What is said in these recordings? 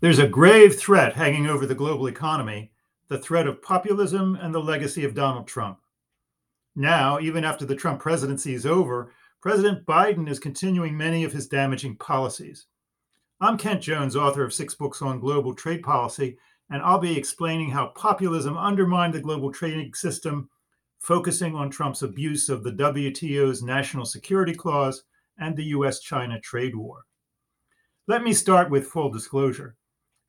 There's a grave threat hanging over the global economy the threat of populism and the legacy of Donald Trump. Now, even after the Trump presidency is over, President Biden is continuing many of his damaging policies. I'm Kent Jones, author of six books on global trade policy, and I'll be explaining how populism undermined the global trading system, focusing on Trump's abuse of the WTO's National Security Clause and the US China trade war. Let me start with full disclosure.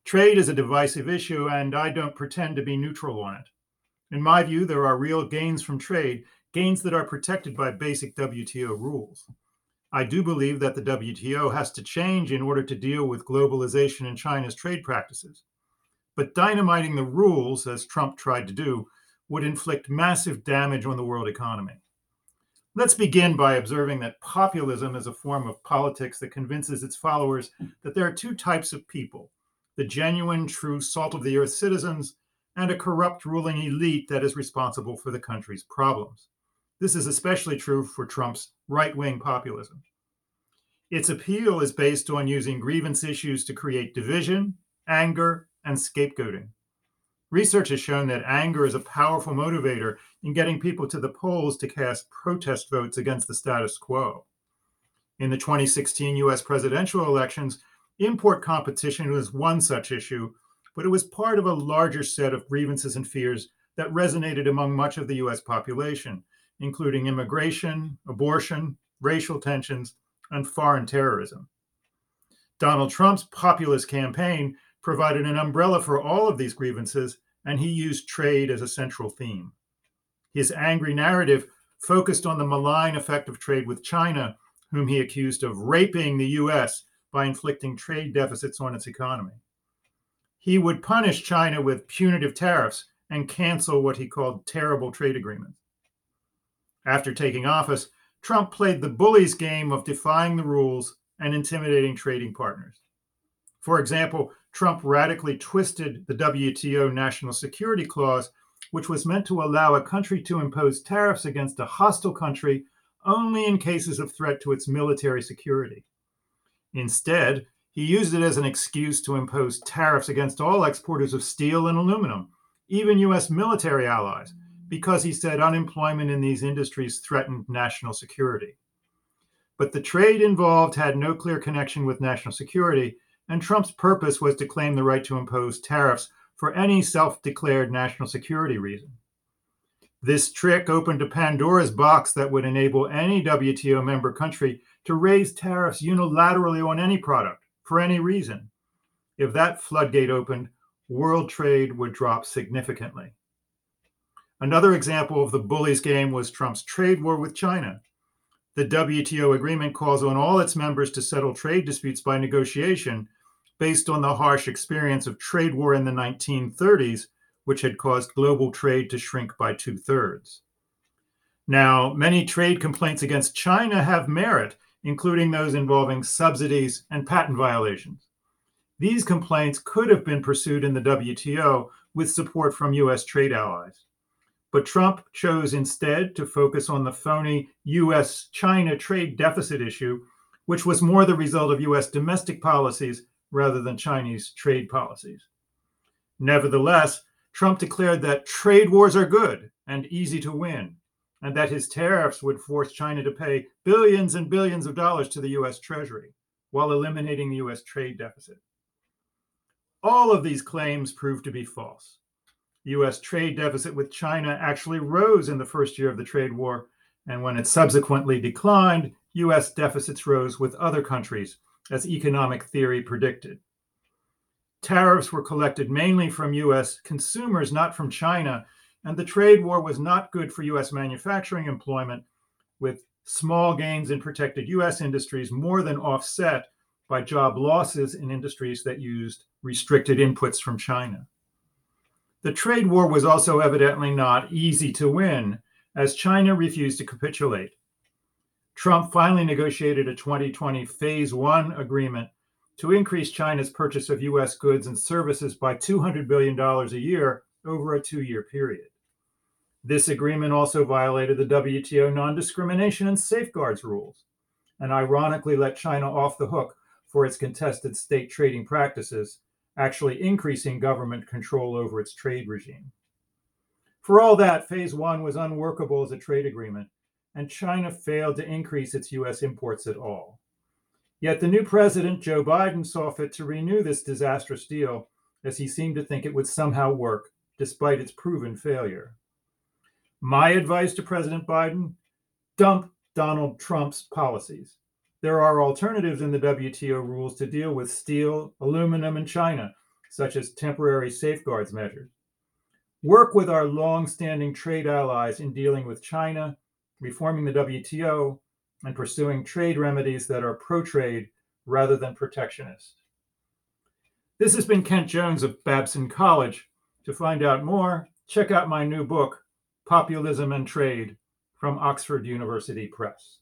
Trade is a divisive issue, and I don't pretend to be neutral on it. In my view, there are real gains from trade, gains that are protected by basic WTO rules. I do believe that the WTO has to change in order to deal with globalization and China's trade practices. But dynamiting the rules, as Trump tried to do, would inflict massive damage on the world economy. Let's begin by observing that populism is a form of politics that convinces its followers that there are two types of people the genuine, true salt of the earth citizens, and a corrupt ruling elite that is responsible for the country's problems. This is especially true for Trump's right wing populism. Its appeal is based on using grievance issues to create division, anger, and scapegoating. Research has shown that anger is a powerful motivator in getting people to the polls to cast protest votes against the status quo. In the 2016 US presidential elections, Import competition was one such issue, but it was part of a larger set of grievances and fears that resonated among much of the US population, including immigration, abortion, racial tensions, and foreign terrorism. Donald Trump's populist campaign provided an umbrella for all of these grievances, and he used trade as a central theme. His angry narrative focused on the malign effect of trade with China, whom he accused of raping the US by inflicting trade deficits on its economy. He would punish China with punitive tariffs and cancel what he called terrible trade agreements. After taking office, Trump played the bully's game of defying the rules and intimidating trading partners. For example, Trump radically twisted the WTO National Security Clause, which was meant to allow a country to impose tariffs against a hostile country only in cases of threat to its military security. Instead, he used it as an excuse to impose tariffs against all exporters of steel and aluminum, even U.S. military allies, because he said unemployment in these industries threatened national security. But the trade involved had no clear connection with national security, and Trump's purpose was to claim the right to impose tariffs for any self declared national security reason. This trick opened a Pandora's box that would enable any WTO member country to raise tariffs unilaterally on any product for any reason. If that floodgate opened, world trade would drop significantly. Another example of the bully's game was Trump's trade war with China. The WTO agreement calls on all its members to settle trade disputes by negotiation based on the harsh experience of trade war in the 1930s, which had caused global trade to shrink by two thirds. Now, many trade complaints against China have merit including those involving subsidies and patent violations. These complaints could have been pursued in the WTO with support from US trade allies. But Trump chose instead to focus on the phony US China trade deficit issue, which was more the result of US domestic policies rather than Chinese trade policies. Nevertheless, Trump declared that trade wars are good and easy to win, and that his tariffs would force China to pay billions and billions of dollars to the US Treasury while eliminating the US trade deficit. All of these claims proved to be false. US trade deficit with China actually rose in the first year of the trade war, and when it subsequently declined, US deficits rose with other countries, as economic theory predicted. Tariffs were collected mainly from US consumers, not from China, and the trade war was not good for US manufacturing employment, with small gains in protected US industries more than offset by job losses in industries that used restricted inputs from China. The trade war was also evidently not easy to win, as China refused to capitulate. Trump finally negotiated a 2020 Phase 1 agreement to increase China's purchase of US goods and services by $200 billion a year over a two year period. This agreement also violated the WTO non discrimination and safeguards rules, and ironically let China off the hook for its contested state trading practices actually increasing government control over its trade regime. For all that, phase one was unworkable as a trade agreement, and China failed to increase its US imports at all. Yet the new president, Joe Biden, saw fit to renew this disastrous deal as he seemed to think it would somehow work despite its proven failure. My advice to President Biden dump Donald Trump's policies. There are alternatives in the WTO rules to deal with steel, aluminum, and China, such as temporary safeguards measures. Work with our long standing trade allies in dealing with China, reforming the WTO, and pursuing trade remedies that are pro trade rather than protectionist. This has been Kent Jones of Babson College. To find out more, check out my new book, Populism and Trade, from Oxford University Press.